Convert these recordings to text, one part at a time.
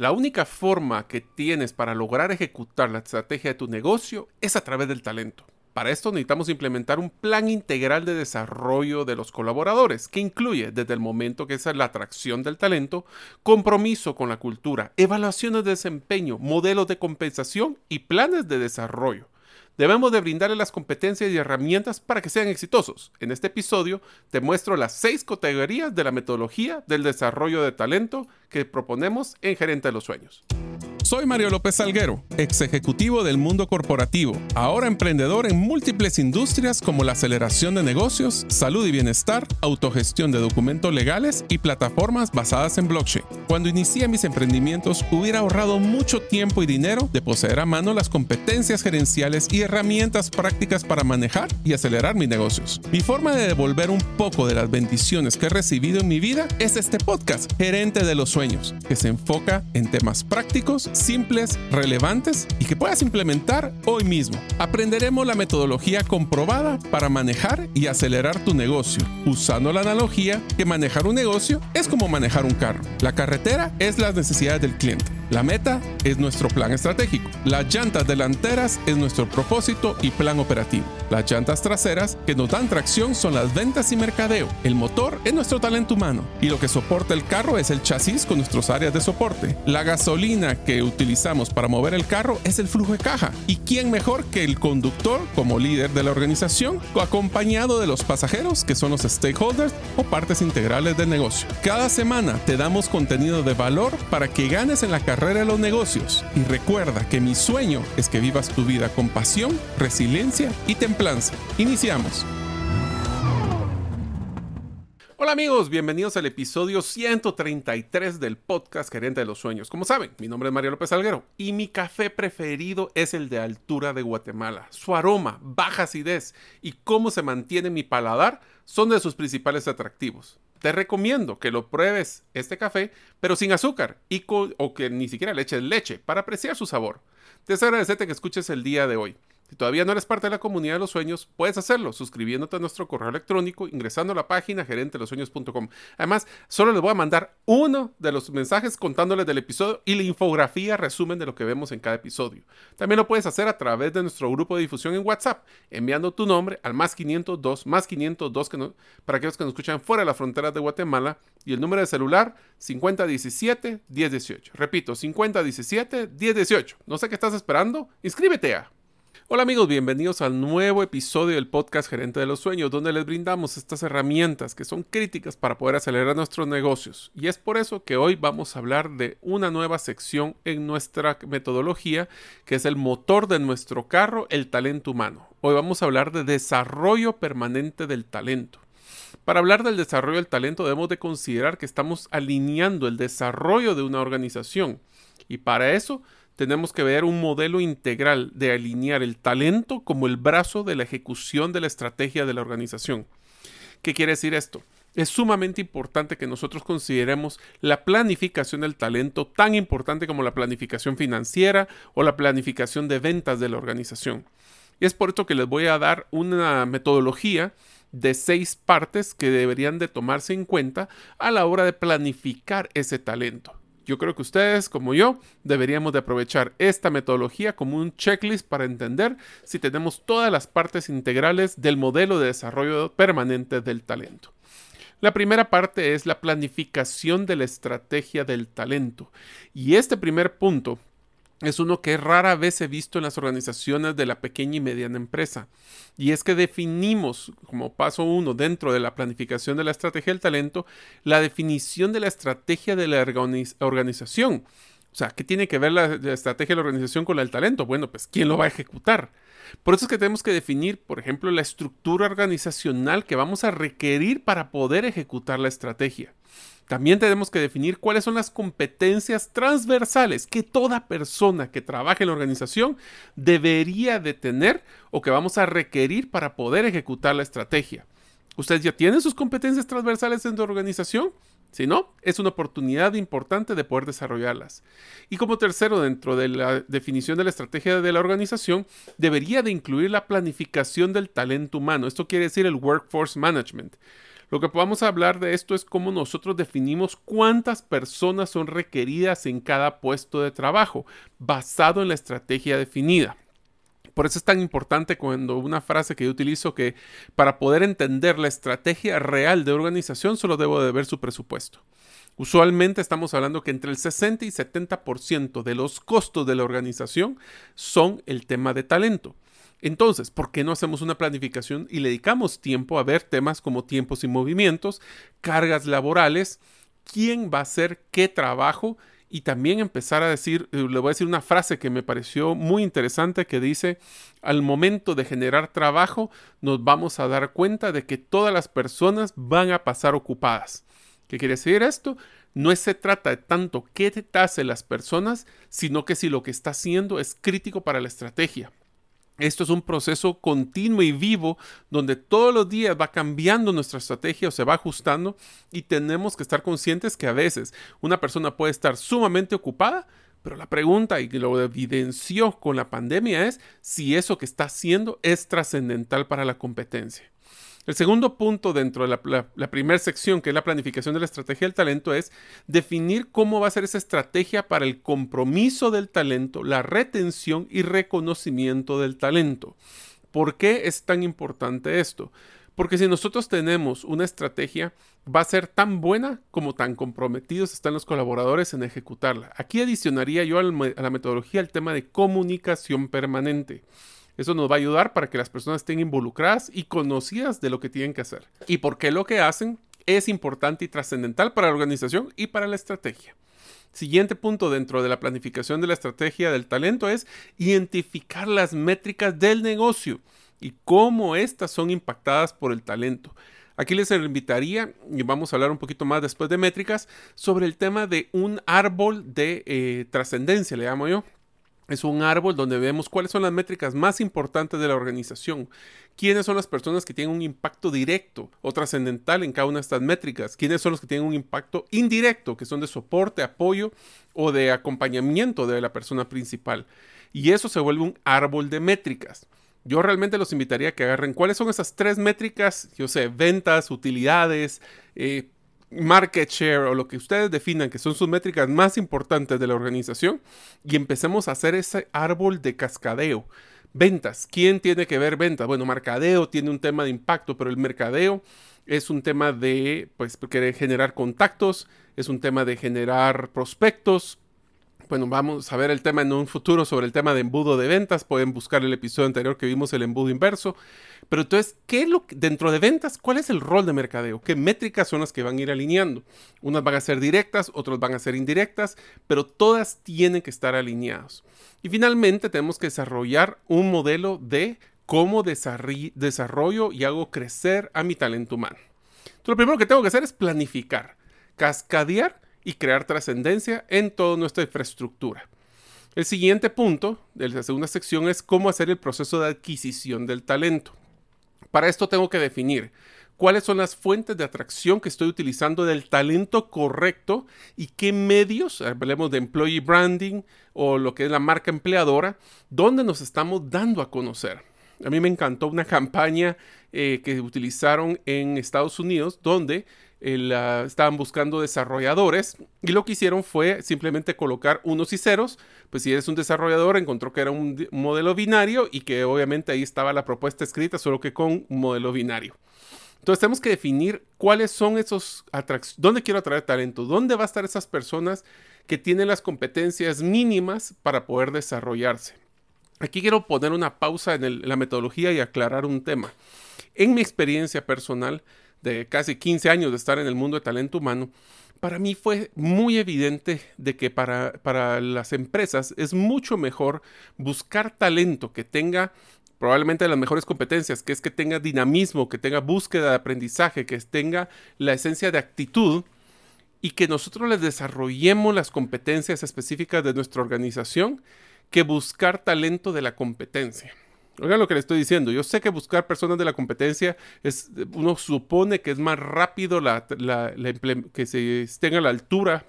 La única forma que tienes para lograr ejecutar la estrategia de tu negocio es a través del talento. Para esto necesitamos implementar un plan integral de desarrollo de los colaboradores, que incluye desde el momento que es la atracción del talento, compromiso con la cultura, evaluaciones de desempeño, modelos de compensación y planes de desarrollo. Debemos de brindarle las competencias y herramientas para que sean exitosos. En este episodio te muestro las seis categorías de la metodología del desarrollo de talento que proponemos en Gerente de los Sueños. Soy Mario López Salguero, ex ejecutivo del mundo corporativo, ahora emprendedor en múltiples industrias como la aceleración de negocios, salud y bienestar, autogestión de documentos legales y plataformas basadas en blockchain. Cuando inicié mis emprendimientos hubiera ahorrado mucho tiempo y dinero de poseer a mano las competencias gerenciales y herramientas prácticas para manejar y acelerar mis negocios. Mi forma de devolver un poco de las bendiciones que he recibido en mi vida es este podcast, Gerente de los Sueños, que se enfoca en temas prácticos simples, relevantes y que puedas implementar hoy mismo. Aprenderemos la metodología comprobada para manejar y acelerar tu negocio, usando la analogía que manejar un negocio es como manejar un carro. La carretera es las necesidades del cliente. La meta es nuestro plan estratégico. Las llantas delanteras es nuestro propósito y plan operativo. Las llantas traseras que nos dan tracción son las ventas y mercadeo. El motor es nuestro talento humano y lo que soporta el carro es el chasis con nuestras áreas de soporte. La gasolina que utilizamos para mover el carro es el flujo de caja. ¿Y quién mejor que el conductor como líder de la organización, acompañado de los pasajeros que son los stakeholders o partes integrales del negocio? Cada semana te damos contenido de valor para que ganes en la carrera de los negocios. Y recuerda que mi sueño es que vivas tu vida con pasión, resiliencia y templanza. Iniciamos. Hola amigos, bienvenidos al episodio 133 del podcast Gerente de los Sueños. Como saben, mi nombre es Mario López Alguero y mi café preferido es el de altura de Guatemala. Su aroma, baja acidez y cómo se mantiene mi paladar son de sus principales atractivos te recomiendo que lo pruebes este café, pero sin azúcar y o que ni siquiera le eches leche para apreciar su sabor. Te agradecerte que escuches el día de hoy. Si todavía no eres parte de la comunidad de los sueños, puedes hacerlo suscribiéndote a nuestro correo electrónico, ingresando a la página gerentelosueños.com. Además, solo les voy a mandar uno de los mensajes contándoles del episodio y la infografía resumen de lo que vemos en cada episodio. También lo puedes hacer a través de nuestro grupo de difusión en WhatsApp, enviando tu nombre al más 502, más 502 que para aquellos que nos escuchan fuera de las fronteras de Guatemala y el número de celular 5017-1018. Repito, 5017-1018. No sé qué estás esperando, inscríbete a Hola amigos, bienvenidos al nuevo episodio del podcast Gerente de los Sueños, donde les brindamos estas herramientas que son críticas para poder acelerar nuestros negocios. Y es por eso que hoy vamos a hablar de una nueva sección en nuestra metodología, que es el motor de nuestro carro, el talento humano. Hoy vamos a hablar de desarrollo permanente del talento. Para hablar del desarrollo del talento debemos de considerar que estamos alineando el desarrollo de una organización. Y para eso tenemos que ver un modelo integral de alinear el talento como el brazo de la ejecución de la estrategia de la organización. ¿Qué quiere decir esto? Es sumamente importante que nosotros consideremos la planificación del talento tan importante como la planificación financiera o la planificación de ventas de la organización. Y es por esto que les voy a dar una metodología de seis partes que deberían de tomarse en cuenta a la hora de planificar ese talento. Yo creo que ustedes, como yo, deberíamos de aprovechar esta metodología como un checklist para entender si tenemos todas las partes integrales del modelo de desarrollo permanente del talento. La primera parte es la planificación de la estrategia del talento. Y este primer punto es uno que rara vez he visto en las organizaciones de la pequeña y mediana empresa. Y es que definimos como paso uno dentro de la planificación de la estrategia del talento, la definición de la estrategia de la organización. O sea, ¿qué tiene que ver la, estrategia de la organización con la del talento? Bueno, pues ¿quién lo va a ejecutar? Por eso es que tenemos que definir, por ejemplo, la estructura organizacional que vamos a requerir para poder ejecutar la estrategia. También tenemos que definir cuáles son las competencias transversales que toda persona que trabaje en la organización debería de tener o que vamos a requerir para poder ejecutar la estrategia. ¿Ustedes ya tienen sus competencias transversales en su organización? Si no, es una oportunidad importante de poder desarrollarlas. Y como tercero, dentro de la definición de la estrategia de la organización, debería de incluir la planificación del talento humano. Esto quiere decir el workforce management Lo que podamos hablar de esto es cómo nosotros definimos cuántas personas son requeridas en cada puesto de trabajo, basado en la estrategia definida. Por eso es tan importante cuando una frase que yo utilizo que para poder entender la estrategia real de organización solo debo de ver su presupuesto. Usualmente estamos hablando que entre el 60 y 70% de los costos de la organización son el tema de talento. Entonces, ¿por qué no hacemos una planificación y le dedicamos tiempo a ver temas como tiempos y movimientos, cargas laborales, quién va a hacer qué trabajo y también empezar a decir, eh, le voy a decir una frase que me pareció muy interesante que dice, al momento de generar trabajo nos vamos a dar cuenta de que todas las personas van a pasar ocupadas. ¿Qué quiere decir esto? No se trata de tanto qué te hacen las personas, sino que si lo que está haciendo es crítico para la estrategia. Esto es un proceso continuo y vivo donde todos los días va cambiando nuestra estrategia o se va ajustando y tenemos que estar conscientes que a veces una persona puede estar sumamente ocupada, pero la pregunta y lo evidenció con la pandemia es si eso que está haciendo es trascendental para la competencia. El segundo punto dentro de la, primera sección, que es la planificación de la estrategia del talento, es definir cómo va a ser esa estrategia para el compromiso del talento, la retención y reconocimiento del talento. ¿Por qué es tan importante esto? Porque si nosotros tenemos una estrategia, va a ser tan buena como tan comprometidos están los colaboradores en ejecutarla. Aquí adicionaría yo a la metodología el tema de comunicación permanente. Eso nos va a ayudar para que las personas estén involucradas y conocidas de lo que tienen que hacer. Y por qué lo que hacen es importante y trascendental para la organización y para la estrategia. Siguiente punto dentro de la planificación de la estrategia del talento es identificar las métricas del negocio y cómo éstas son impactadas por el talento. Aquí les invitaría, y vamos a hablar un poquito más después de métricas, sobre el tema de un árbol de eh, trascendencia, le llamo yo es un árbol donde vemos cuáles son las métricas más importantes de la organización, quiénes son las personas que tienen un impacto directo o trascendental en cada una de estas métricas, quiénes son los que tienen un impacto indirecto, que son de soporte, apoyo o de acompañamiento de la persona principal. Y eso se vuelve un árbol de métricas. Yo realmente los invitaría a que agarren cuáles son esas tres métricas, yo sé, ventas, utilidades, eh, market share o lo que ustedes definan que son sus métricas más importantes de la organización y empecemos a hacer ese árbol de cascadeo. Ventas, ¿quién tiene que ver ventas? Bueno, mercadeo tiene un tema de impacto, pero el mercadeo es un tema de pues generar contactos, es un tema de generar prospectos, bueno, vamos a ver el tema en un futuro sobre el tema de embudo de ventas. Pueden buscar el episodio anterior que vimos el embudo inverso. Pero entonces, ¿qué lo dentro de ventas? ¿Cuál es el rol de mercadeo? ¿Qué métricas son las que van a ir alineando? Unas van a ser directas, otras van a ser indirectas, pero todas tienen que estar alineadas. Y finalmente tenemos que desarrollar un modelo de cómo desarrollo y hago crecer a mi talento humano. Entonces, lo primero que tengo que hacer es planificar, cascadear y crear trascendencia en toda nuestra infraestructura. El siguiente punto de la segunda sección es cómo hacer el proceso de adquisición del talento. Para esto tengo que definir cuáles son las fuentes de atracción que estoy utilizando del talento correcto y qué medios, hablemos de employee branding o lo que es la marca empleadora, donde nos estamos dando a conocer. A mí me encantó una campaña eh, que utilizaron en Estados Unidos donde estaban buscando desarrolladores y lo que hicieron fue simplemente colocar unos y ceros. Pues si eres un desarrollador, encontró que era un, modelo binario y que obviamente ahí estaba la propuesta escrita, solo que con un modelo binario. Entonces tenemos que definir cuáles son esos atracciones, dónde quiero atraer talento, dónde va a estar esas personas que tienen las competencias mínimas para poder desarrollarse. Aquí quiero poner una pausa en la metodología y aclarar un tema. En mi experiencia personal, de casi 15 años de estar en el mundo de talento humano, para mí fue muy evidente de que para, para las empresas es mucho mejor buscar talento que tenga probablemente las mejores competencias, que es que tenga dinamismo, que tenga búsqueda de aprendizaje, que tenga la esencia de actitud y que nosotros les desarrollemos las competencias específicas de nuestra organización que buscar talento de la competencia. Oigan lo que le estoy diciendo. Yo sé que buscar personas de la competencia es, uno supone que es más rápido la, que se estén a la altura,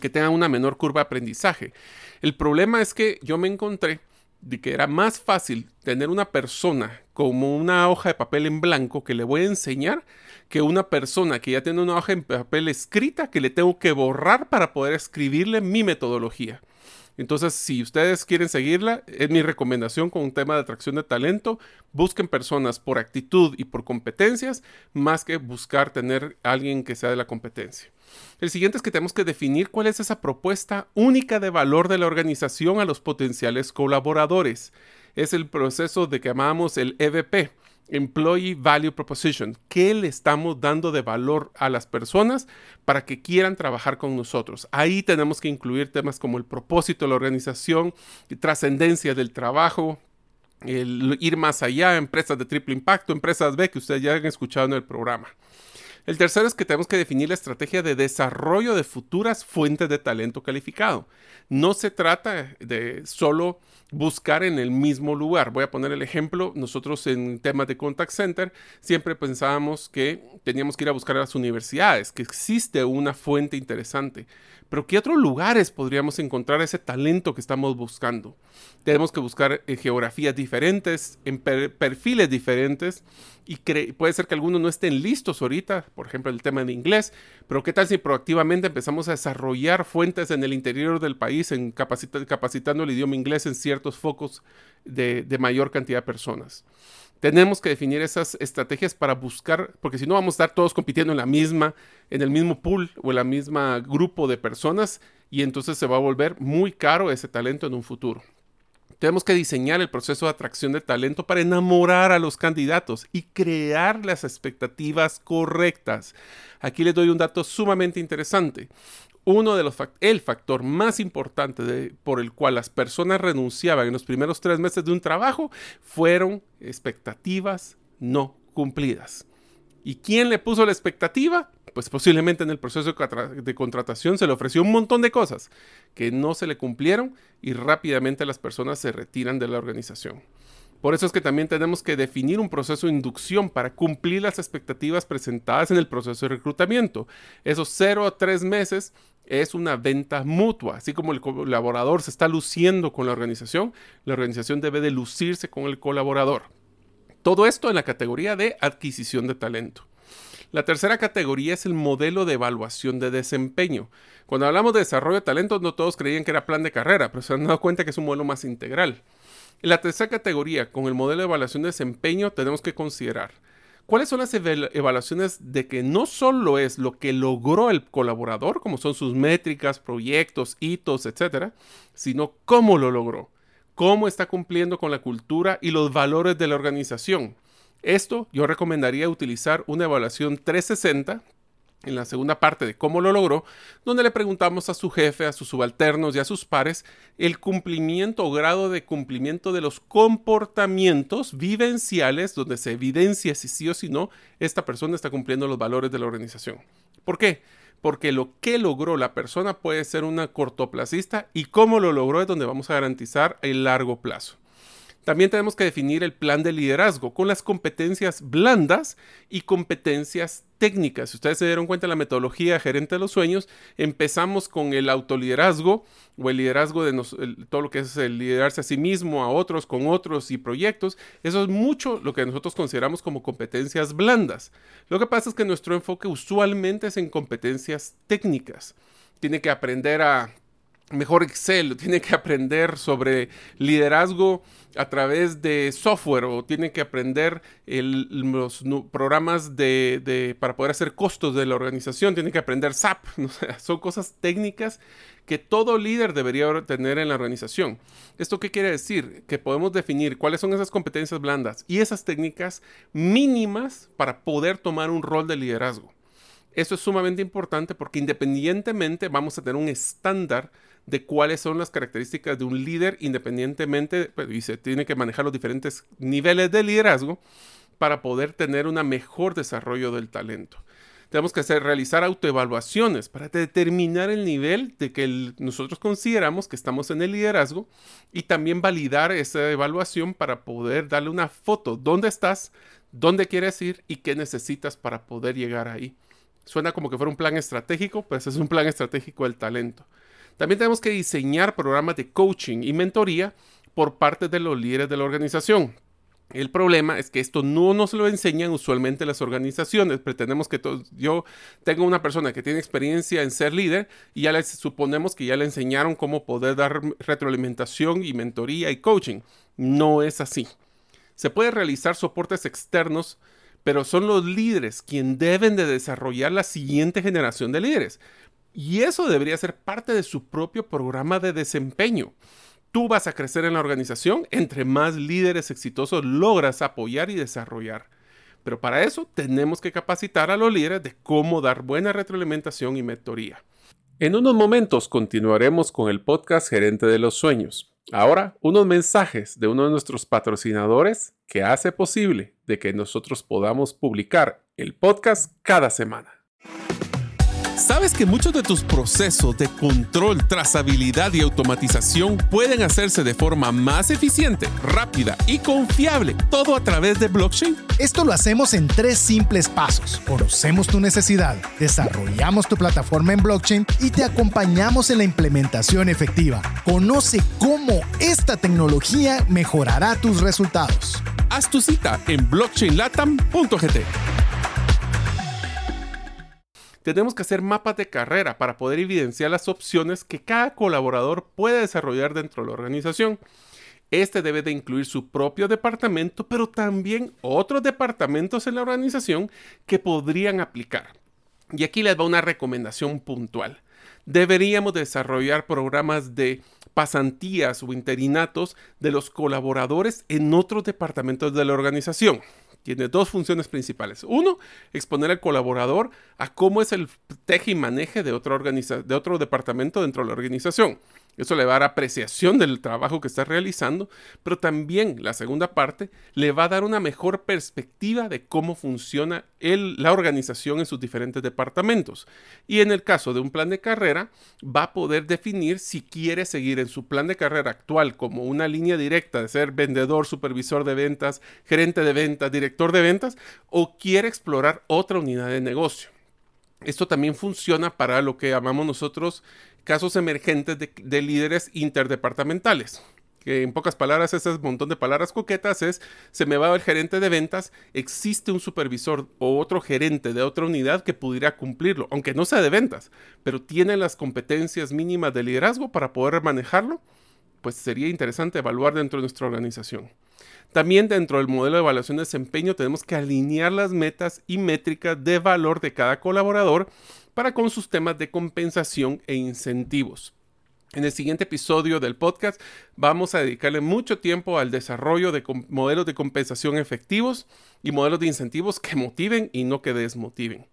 que tengan una menor curva de aprendizaje. El problema es que yo me encontré de que era más fácil tener una persona como una hoja de papel en blanco que le voy a enseñar que una persona que ya tiene una hoja en papel escrita que le tengo que borrar para poder escribirle mi metodología. Entonces, si ustedes quieren seguirla, es mi recomendación con un tema de atracción de talento. Busquen personas por actitud y por competencias, más que buscar tener alguien que sea de la competencia. El siguiente es que tenemos que definir cuál es esa propuesta única de valor de la organización a los potenciales colaboradores. Es el proceso de que llamamos el EVP, Employee Value Proposition. ¿Qué le estamos dando de valor a las personas para que quieran trabajar con nosotros? Ahí tenemos que incluir temas como el propósito de la organización, trascendencia del trabajo, el ir más allá, empresas de triple impacto, empresas B que ustedes ya han escuchado en el programa. El tercero es que tenemos que definir la estrategia de desarrollo de futuras fuentes de talento calificado. No se trata de solo buscar en el mismo lugar. Voy a poner el ejemplo, nosotros en temas de contact center siempre pensábamos que teníamos que ir a buscar a las universidades, que existe una fuente interesante. Pero ¿qué otros lugares podríamos encontrar ese talento que estamos buscando? Tenemos que buscar en geografías diferentes, en perfiles diferentes, y puede ser que algunos no estén listos ahorita, por ejemplo, el tema de inglés, pero ¿qué tal si proactivamente empezamos a desarrollar fuentes en el interior del país, en capacitando el idioma inglés en ciertos focos de, de mayor cantidad de personas? Tenemos que definir esas estrategias para buscar, porque si no vamos a estar todos compitiendo en la misma, en el mismo pool o en la misma grupo de personas y entonces se va a volver muy caro ese talento en un futuro. Tenemos que diseñar el proceso de atracción de talento para enamorar a los candidatos y crear las expectativas correctas. Aquí les doy un dato sumamente interesante uno de los el factor más importante por el cual las personas renunciaban en los primeros tres meses de un trabajo fueron expectativas no cumplidas. ¿Y quién le puso la expectativa? Pues posiblemente en el proceso de contratación se le ofreció un montón de cosas que no se le cumplieron y rápidamente las personas se retiran de la organización. Por eso es que también tenemos que definir un proceso de inducción para cumplir las expectativas presentadas en el proceso de reclutamiento. Esos cero a tres meses es una venta mutua. Así como el colaborador se está luciendo con la organización, la organización debe de lucirse con el colaborador. Todo esto en la categoría de adquisición de talento. La tercera categoría es el modelo de evaluación de desempeño. Cuando hablamos de desarrollo de talento, no todos creían que era plan de carrera, pero se han dado cuenta que es un modelo más integral. En la tercera categoría, con el modelo de evaluación de desempeño, tenemos que considerar cuáles son las evaluaciones de que no solo es lo que logró el colaborador, como son sus métricas, proyectos, hitos, etcétera, sino cómo lo logró, cómo está cumpliendo con la cultura y los valores de la organización. Esto yo recomendaría utilizar una evaluación 360 en la segunda parte de cómo lo logró, donde le preguntamos a su jefe, a sus subalternos y a sus pares el cumplimiento o grado de cumplimiento de los comportamientos vivenciales, donde se evidencia si sí o si no esta persona está cumpliendo los valores de la organización. ¿Por qué? Porque lo que logró la persona puede ser una cortoplacista y cómo lo logró es donde vamos a garantizar el largo plazo. También tenemos que definir el plan de liderazgo con las competencias blandas y competencias técnicas. Si ustedes se dieron cuenta en la metodología gerente de los sueños, empezamos con el autoliderazgo o el liderazgo de todo lo que es el liderarse a sí mismo, a otros, con otros y proyectos. Eso es mucho lo que nosotros consideramos como competencias blandas. Lo que pasa es que nuestro enfoque usualmente es en competencias técnicas. Tiene que aprender a mejor Excel, tiene que aprender sobre liderazgo a través de software o tiene que aprender los programas de, para poder hacer costos de la organización, tiene que aprender SAP, son cosas técnicas que todo líder debería tener en la organización. ¿Esto qué quiere decir? Que podemos definir cuáles son esas competencias blandas y esas técnicas mínimas para poder tomar un rol de liderazgo. Eso es sumamente importante porque independientemente vamos a tener un estándar de cuáles son las características de un líder independientemente, pues, y se tiene que manejar los diferentes niveles de liderazgo para poder tener un mejor desarrollo del talento. Tenemos que hacer, realizar autoevaluaciones para determinar el nivel de que nosotros consideramos que estamos en el liderazgo y también validar esa evaluación para poder darle una foto, dónde estás, dónde quieres ir y qué necesitas para poder llegar ahí. Suena como que fuera un plan estratégico, pues es un plan estratégico del talento. También tenemos que diseñar programas de coaching y mentoría por parte de los líderes de la organización. El problema es que esto no nos lo enseñan usualmente las organizaciones. Pretendemos que yo tengo una persona que tiene experiencia en ser líder y ya les suponemos que ya le enseñaron cómo poder dar retroalimentación y mentoría y coaching. No es así. Se puede realizar soportes externos, pero son los líderes quienes deben de desarrollar la siguiente generación de líderes. Y eso debería ser parte de su propio programa de desempeño. Tú vas a crecer en la organización entre más líderes exitosos logras apoyar y desarrollar. Pero para eso tenemos que capacitar a los líderes de cómo dar buena retroalimentación y mentoría. En unos momentos continuaremos con el podcast Gerente de los Sueños. Ahora, unos mensajes de uno de nuestros patrocinadores que hace posible de que nosotros podamos publicar el podcast cada semana. ¿Sabes que muchos de tus procesos de control, trazabilidad y automatización pueden hacerse de forma más eficiente, rápida y confiable, todo a través de blockchain? Esto lo hacemos en tres simples pasos. Conocemos tu necesidad, desarrollamos tu plataforma en blockchain y te acompañamos en la implementación efectiva. Conoce cómo esta tecnología mejorará tus resultados. Haz tu cita en blockchainlatam.gt tenemos que hacer mapas de carrera para poder evidenciar las opciones que cada colaborador puede desarrollar dentro de la organización. Este debe de incluir su propio departamento, pero también otros departamentos en la organización que podrían aplicar. Y aquí les va una recomendación puntual. Deberíamos desarrollar programas de pasantías o interinatos de los colaboradores en otros departamentos de la organización tiene dos funciones principales. Uno, exponer al colaborador a cómo es el teje y maneje de, otra de otro departamento dentro de la organización. Eso le va a dar apreciación del trabajo que está realizando, pero también la segunda parte le va a dar una mejor perspectiva de cómo funciona la organización en sus diferentes departamentos. Y en el caso de un plan de carrera, va a poder definir si quiere seguir en su plan de carrera actual como una línea directa de ser vendedor, supervisor de ventas, gerente de ventas, director de ventas, o quiere explorar otra unidad de negocio. Esto también funciona para lo que llamamos nosotros casos emergentes de, líderes interdepartamentales que en pocas palabras, ese montón de palabras coquetas es, se me va el gerente de ventas, existe un supervisor o otro gerente de otra unidad que pudiera cumplirlo, aunque no sea de ventas, pero tiene las competencias mínimas de liderazgo para poder manejarlo, pues sería interesante evaluar dentro de nuestra organización. También dentro del modelo de evaluación de desempeño tenemos que alinear las metas y métricas de valor de cada colaborador para con sus temas de compensación e incentivos. En el siguiente episodio del podcast vamos a dedicarle mucho tiempo al desarrollo de modelos de compensación efectivos y modelos de incentivos que motiven y no que desmotiven.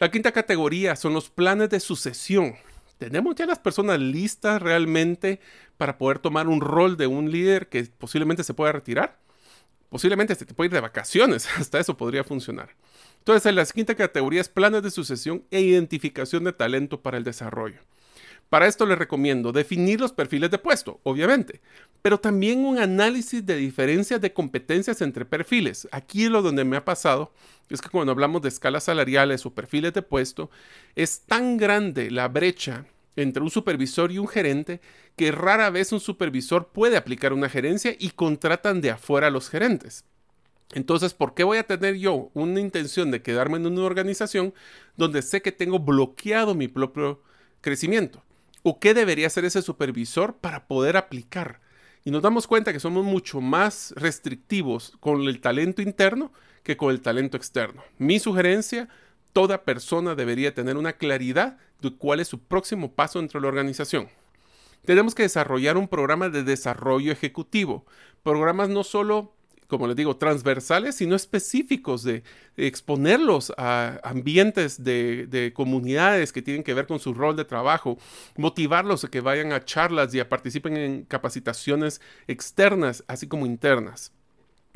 La quinta categoría son los planes de sucesión. ¿Tenemos ya las personas listas realmente para poder tomar un rol de un líder que posiblemente se pueda retirar? Posiblemente se te puede ir de vacaciones, hasta eso podría funcionar. Entonces, la siguiente categoría es planes de sucesión e identificación de talento para el desarrollo. Para esto les recomiendo definir los perfiles de puesto, obviamente, pero también un análisis de diferencias de competencias entre perfiles. Aquí lo donde me ha pasado, es que cuando hablamos de escalas salariales o perfiles de puesto, es tan grande la brecha entre un supervisor y un gerente que rara vez un supervisor puede aplicar una gerencia y contratan de afuera los gerentes. Entonces, ¿por qué voy a tener yo una intención de quedarme en una organización donde sé que tengo bloqueado mi propio crecimiento? ¿O qué debería hacer ese supervisor para poder aplicar? Y nos damos cuenta que somos mucho más restrictivos con el talento interno que con el talento externo. Mi sugerencia, toda persona debería tener una claridad de cuál es su próximo paso dentro de la organización. Tenemos que desarrollar un programa de desarrollo ejecutivo. Programas no solo, como les digo, transversales, sino específicos de exponerlos a ambientes de, de comunidades que tienen que ver con su rol de trabajo, motivarlos a que vayan a charlas y a participen en capacitaciones externas, así como internas.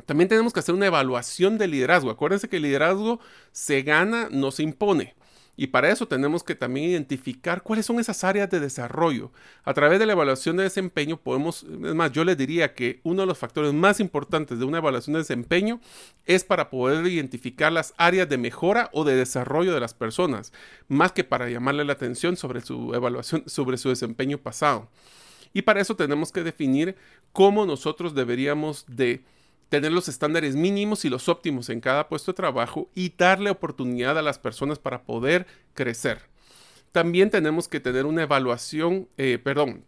También tenemos que hacer una evaluación de liderazgo. Acuérdense que el liderazgo se gana, no se impone. Y para eso tenemos que también identificar cuáles son esas áreas de desarrollo. A través de la evaluación de desempeño podemos, es más, yo les diría que uno de los factores más importantes de una evaluación de desempeño es para poder identificar las áreas de mejora o de desarrollo de las personas, más que para llamarle la atención sobre su evaluación, sobre su desempeño pasado. Y para eso tenemos que definir cómo nosotros deberíamos de tener los estándares mínimos y los óptimos en cada puesto de trabajo y darle oportunidad a las personas para poder crecer. También tenemos que tener una evaluación, eh, perdón,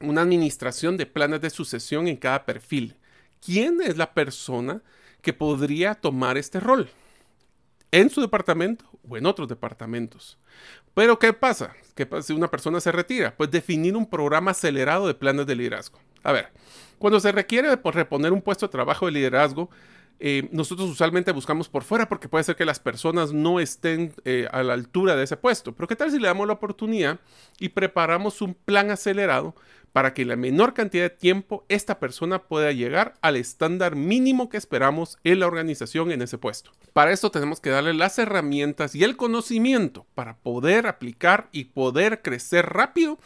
una administración de planes de sucesión en cada perfil. ¿Quién es la persona que podría tomar este rol? ¿En su departamento o en otros departamentos? Pero ¿qué pasa? ¿Qué pasa si una persona se retira? Pues definir un programa acelerado de planes de liderazgo. A ver, cuando se requiere reponer un puesto de trabajo de liderazgo, eh, nosotros usualmente buscamos por fuera porque puede ser que las personas no estén eh, a la altura de ese puesto. Pero ¿qué tal si le damos la oportunidad y preparamos un plan acelerado para que en la menor cantidad de tiempo esta persona pueda llegar al estándar mínimo que esperamos en la organización en ese puesto? Para esto tenemos que darle las herramientas y el conocimiento para poder aplicar y poder crecer rápido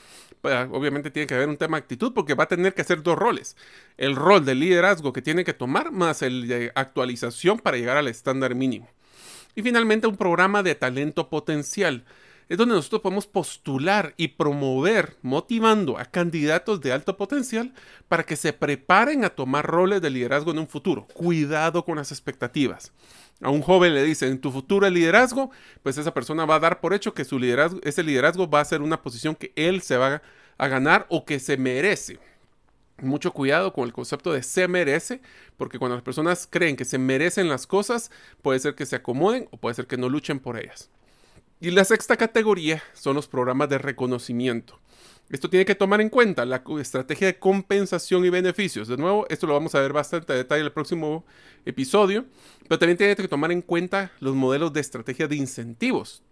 obviamente tiene que haber un tema de actitud porque va a tener que hacer dos roles. El rol de liderazgo que tiene que tomar más el de actualización para llegar al estándar mínimo. Y finalmente un programa de talento potencial. Es donde nosotros podemos postular y promover, motivando a candidatos de alto potencial para que se preparen a tomar roles de liderazgo en un futuro. Cuidado con las expectativas a un joven le dicen tu futuro es liderazgo, pues esa persona va a dar por hecho que su liderazgo, ese liderazgo va a ser una posición que él se va a ganar o que se merece. Mucho cuidado con el concepto de se merece, porque cuando las personas creen que se merecen las cosas, puede ser que se acomoden o puede ser que no luchen por ellas. Y la sexta categoría son los programas de reconocimiento. Esto tiene que tomar en cuenta la estrategia de compensación y beneficios. De nuevo, esto lo vamos a ver bastante a detalle en el próximo episodio, pero también tiene que tomar en cuenta los modelos de estrategia de incentivos.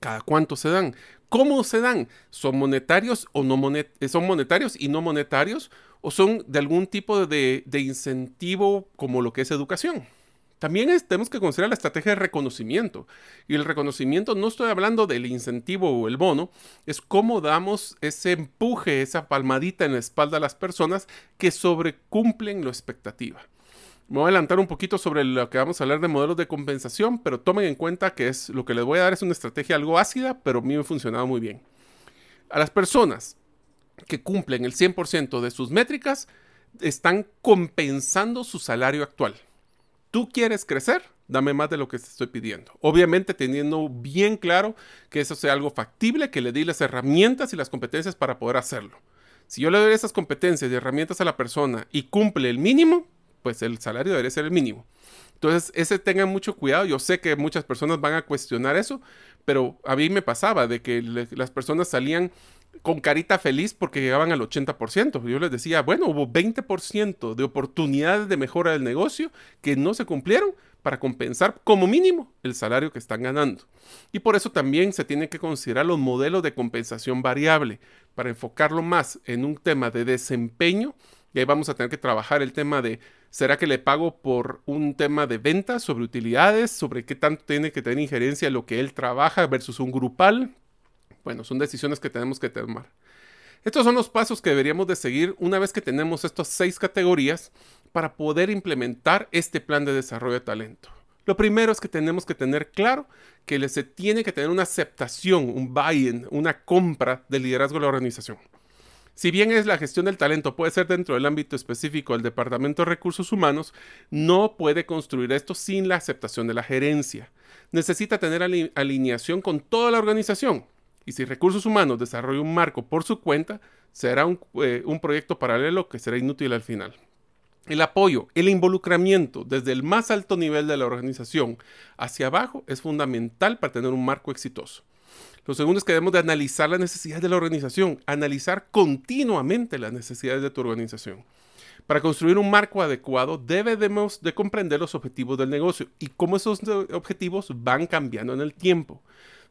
Cada cuánto se dan, cómo se dan, son monetarios o no eh, son monetarios y no monetarios o son de algún tipo de incentivo como lo que es educación. También tenemos que considerar la estrategia de reconocimiento. Y el reconocimiento no estoy hablando del incentivo o el bono, es cómo damos ese empuje, esa palmadita en la espalda a las personas que sobrecumplen la expectativa. Voy a adelantar un poquito sobre lo que vamos a hablar de modelos de compensación, pero tomen en cuenta que es lo que les voy a dar es una estrategia algo ácida, pero a mí me ha funcionado muy bien. A las personas que cumplen el 100% de sus métricas, están compensando su salario actual tú quieres crecer, dame más de lo que te estoy pidiendo. Obviamente teniendo bien claro que eso sea algo factible, que le di las herramientas y las competencias para poder hacerlo. Si yo le doy esas competencias y herramientas a la persona y cumple el mínimo, pues el salario debería ser el mínimo. Entonces, ese tengan mucho cuidado. Yo sé que muchas personas van a cuestionar eso, pero a mí me pasaba de que las personas salían con carita feliz porque llegaban al 80%. Yo les decía, bueno, hubo 20% de oportunidades de mejora del negocio que no se cumplieron para compensar como mínimo el salario que están ganando. Y por eso también se tienen que considerar los modelos de compensación variable para enfocarlo más en un tema de desempeño. Y ahí vamos a tener que trabajar el tema de, ¿será que le pago por un tema de ventas, sobre utilidades, sobre qué tanto tiene que tener injerencia en lo que él trabaja versus un grupal? Bueno, son decisiones que tenemos que tomar. Estos son los pasos que deberíamos de seguir una vez que tenemos estas seis categorías para poder implementar este plan de desarrollo de talento. Lo primero es que tenemos que tener claro que se tiene que tener una aceptación, un buy-in, una compra del liderazgo de la organización. Si bien es la gestión del talento puede ser dentro del ámbito específico del Departamento de Recursos Humanos, no puede construir esto sin la aceptación de la gerencia. Necesita tener alineación con toda la organización, y si recursos humanos desarrolla un marco por su cuenta, será eh, un, proyecto paralelo que será inútil al final. El apoyo, el involucramiento desde el más alto nivel de la organización hacia abajo es fundamental para tener un marco exitoso. Lo segundo es que debemos de analizar las necesidades de la organización, analizar continuamente las necesidades de tu organización. Para construir un marco adecuado debemos de comprender los objetivos del negocio y cómo esos objetivos van cambiando en el tiempo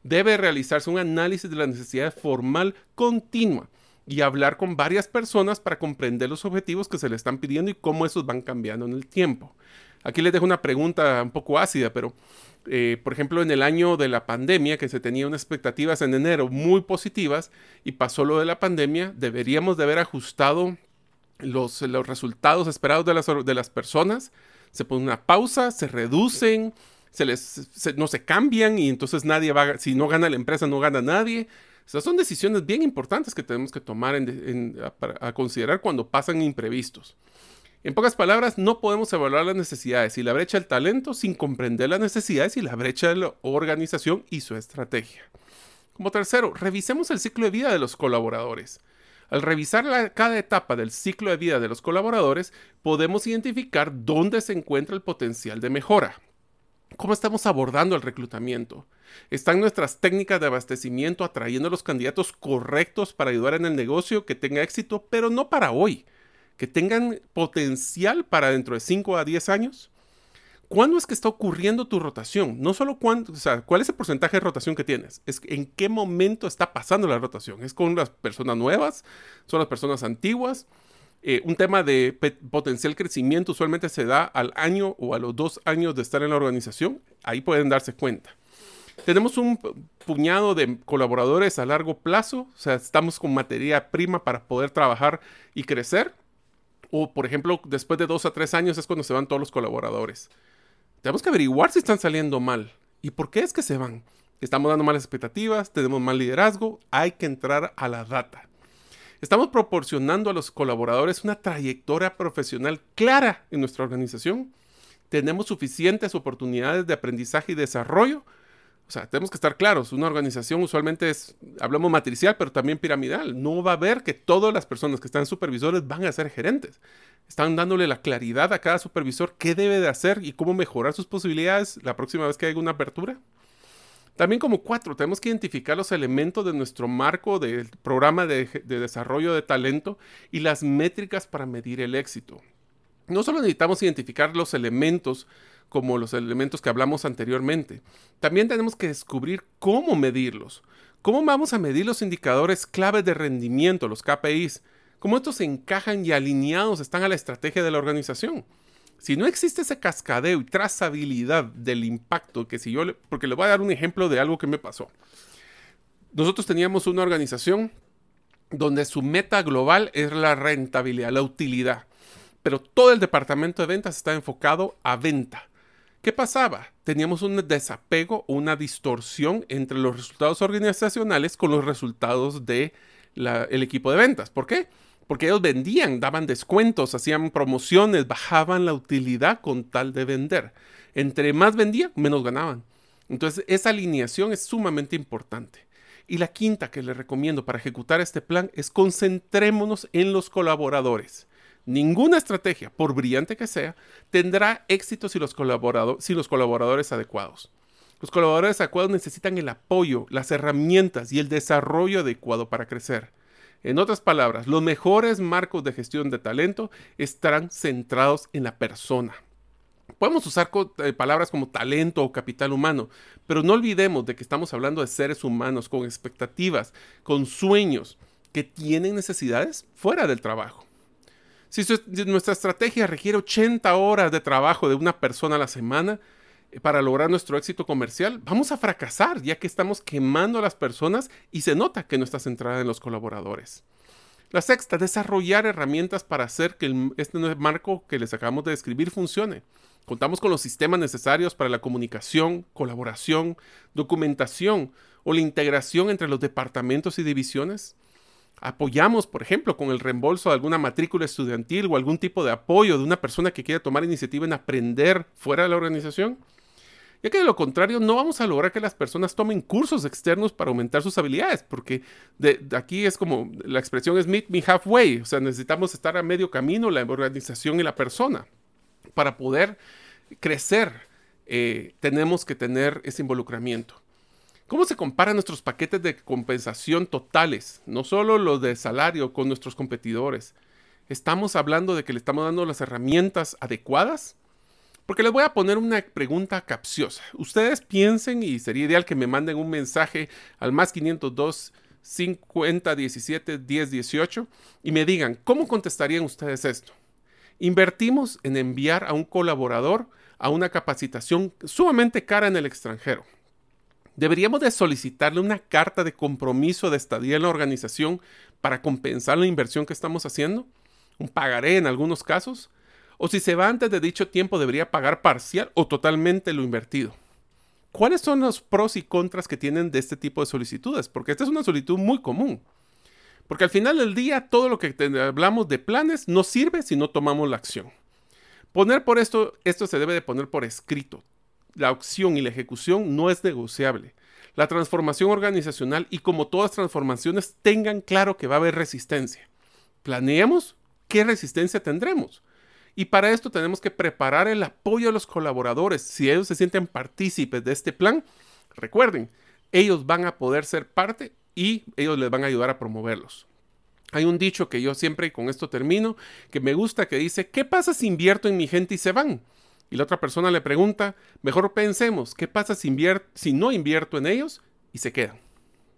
debe realizarse un análisis de la necesidad formal continua y hablar con varias personas para comprender los objetivos que se le están pidiendo y cómo esos van cambiando en el tiempo. Aquí les dejo una pregunta un poco ácida, pero eh, por ejemplo en el año de la pandemia, que se tenía unas expectativas en enero muy positivas y pasó lo de la pandemia, deberíamos de haber ajustado los, los resultados esperados de las, de las personas. Se pone una pausa, se reducen, no se cambian y entonces nadie va, si no gana la empresa, no gana nadie. Estas son decisiones bien importantes que tenemos que tomar a considerar cuando pasan imprevistos. En pocas palabras, no podemos evaluar las necesidades y la brecha del talento sin comprender las necesidades y la brecha de la organización y su estrategia. Como tercero, revisemos el ciclo de vida de los colaboradores. Al revisar cada etapa del ciclo de vida de los colaboradores, podemos identificar dónde se encuentra el potencial de mejora. ¿Cómo estamos abordando el reclutamiento? ¿Están nuestras técnicas de abastecimiento atrayendo a los candidatos correctos para ayudar en el negocio que tenga éxito, pero no para hoy? que tengan potencial para dentro de 5 a 10 años? ¿Cuándo es que está ocurriendo tu rotación? No solo cuándo, o sea, cuál es el porcentaje de rotación que tienes, es en qué momento está pasando la rotación. ¿Es con las personas nuevas? ¿Son las personas antiguas? Eh, un tema de potencial crecimiento usualmente se da al año o a los dos años de estar en la organización. Ahí pueden darse cuenta. Tenemos un puñado de colaboradores a largo plazo, o sea, estamos con materia prima para poder trabajar y crecer o, por ejemplo, después de dos a tres años es cuando se van todos los colaboradores. Tenemos que averiguar si están saliendo mal. ¿Y por qué es que se van? Estamos dando malas expectativas, tenemos mal liderazgo, hay que entrar a la data. Estamos proporcionando a los colaboradores una trayectoria profesional clara en nuestra organización. Tenemos suficientes oportunidades de aprendizaje y desarrollo o sea, tenemos que estar claros, una organización usualmente es, hablamos matricial, pero también piramidal. No va a ver que todas las personas que están supervisores van a ser gerentes. Están dándole la claridad a cada supervisor qué debe de hacer y cómo mejorar sus posibilidades la próxima vez que haya una apertura. También como cuatro, tenemos que identificar los elementos de nuestro marco del programa de, de desarrollo de talento y las métricas para medir el éxito. No solo necesitamos identificar los elementos como los elementos que hablamos anteriormente. También tenemos que descubrir cómo medirlos. ¿Cómo vamos a medir los indicadores claves de rendimiento, los KPIs? ¿Cómo estos se encajan y alineados están a la estrategia de la organización? Si no existe ese cascadeo y trazabilidad del impacto, que si yo, le, porque le voy a dar un ejemplo de algo que me pasó. Nosotros teníamos una organización donde su meta global es la rentabilidad, la utilidad, pero todo el departamento de ventas está enfocado a venta. ¿Qué pasaba? Teníamos un desapego una distorsión entre los resultados organizacionales con los resultados del el equipo de ventas. ¿Por qué? Porque ellos vendían, daban descuentos, hacían promociones, bajaban la utilidad con tal de vender. Entre más vendían, menos ganaban. Entonces, esa alineación es sumamente importante. Y la quinta que les recomiendo para ejecutar este plan es concentrémonos en los colaboradores. Ninguna estrategia, por brillante que sea, tendrá éxito si los, sin los colaboradores adecuados. Los colaboradores adecuados necesitan el apoyo, las herramientas y el desarrollo adecuado para crecer. En otras palabras, los mejores marcos de gestión de talento estarán centrados en la persona. Podemos usar eh, palabras como talento o capital humano, pero no olvidemos de que estamos hablando de seres humanos con expectativas, con sueños, que tienen necesidades fuera del trabajo. Si, nuestra estrategia requiere 80 horas de trabajo de una persona a la semana para lograr nuestro éxito comercial, vamos a fracasar ya que estamos quemando a las personas y se nota que no está centrada en los colaboradores. La sexta, desarrollar herramientas para hacer que este marco que les acabamos de describir funcione. Contamos con los sistemas necesarios para la comunicación, colaboración, documentación o la integración entre los departamentos y divisiones apoyamos, por ejemplo, con el reembolso de alguna matrícula estudiantil o algún tipo de apoyo de una persona que quiera tomar iniciativa en aprender fuera de la organización? Ya que de lo contrario no vamos a lograr que las personas tomen cursos externos para aumentar sus habilidades, porque de, aquí es como la expresión es meet me halfway, o sea, necesitamos estar a medio camino la organización y la persona. Para poder crecer, eh, tenemos que tener ese involucramiento. ¿Cómo se comparan nuestros paquetes de compensación totales, no solo los de salario, con nuestros competidores? ¿Estamos hablando de que le estamos dando las herramientas adecuadas? Porque les voy a poner una pregunta capciosa. Ustedes piensen y sería ideal que me manden un mensaje al más 502 50 17 10 18 y me digan, ¿cómo contestarían ustedes esto? Invertimos en enviar a un colaborador a una capacitación sumamente cara en el extranjero Deberíamos de solicitarle una carta de compromiso de estadía en la organización para compensar la inversión que estamos haciendo, un pagaré en algunos casos, o si se va antes de dicho tiempo debería pagar parcial o totalmente lo invertido. ¿cuáles son los pros y contras que tienen de este tipo de solicitudes? Porque esta es una solicitud muy común. Porque al final del día, todo lo que hablamos de planes no sirve si no tomamos la acción. Poner por esto, esto se debe de poner por escrito. La opción y la ejecución no es negociable. La transformación organizacional y como todas transformaciones tengan claro que va a haber resistencia. Planeemos qué resistencia tendremos. Y para esto tenemos que preparar el apoyo a los colaboradores. Si ellos se sienten partícipes de este plan, recuerden, ellos van a poder ser parte y ellos les van a ayudar a promoverlos. Hay un dicho que yo siempre, y con esto termino, que me gusta, que dice, ¿qué pasa si invierto en mi gente y se van? Y la otra persona le pregunta, mejor pensemos, ¿qué pasa si, si no invierto en ellos y se quedan?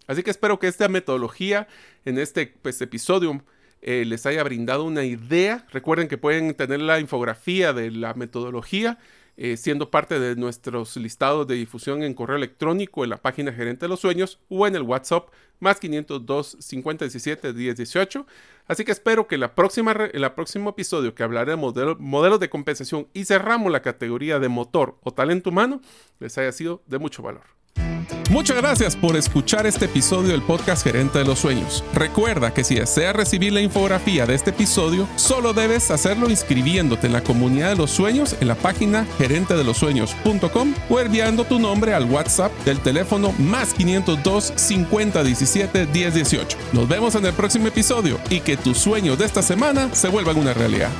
Así que espero que esta metodología en este pues, episodio eh, les haya brindado una idea. Recuerden que pueden tener la infografía de la metodología eh, siendo parte de nuestros listados de difusión en correo electrónico en la página Gerente de los Sueños o en el WhatsApp más 502 5017 1018. Así que espero que la próxima, el próximo episodio que hablaré de modelos de compensación y cerramos la categoría de motor o talento humano les haya sido de mucho valor. Muchas gracias por escuchar este episodio del podcast Gerente de los Sueños. Recuerda que si deseas recibir la infografía de este episodio, solo debes hacerlo inscribiéndote en la comunidad de los sueños en la página gerentedelosueños.com o enviando tu nombre al WhatsApp del teléfono más 502 50 17 10 18. Nos vemos en el próximo episodio y que tus sueños de esta semana se vuelvan una realidad.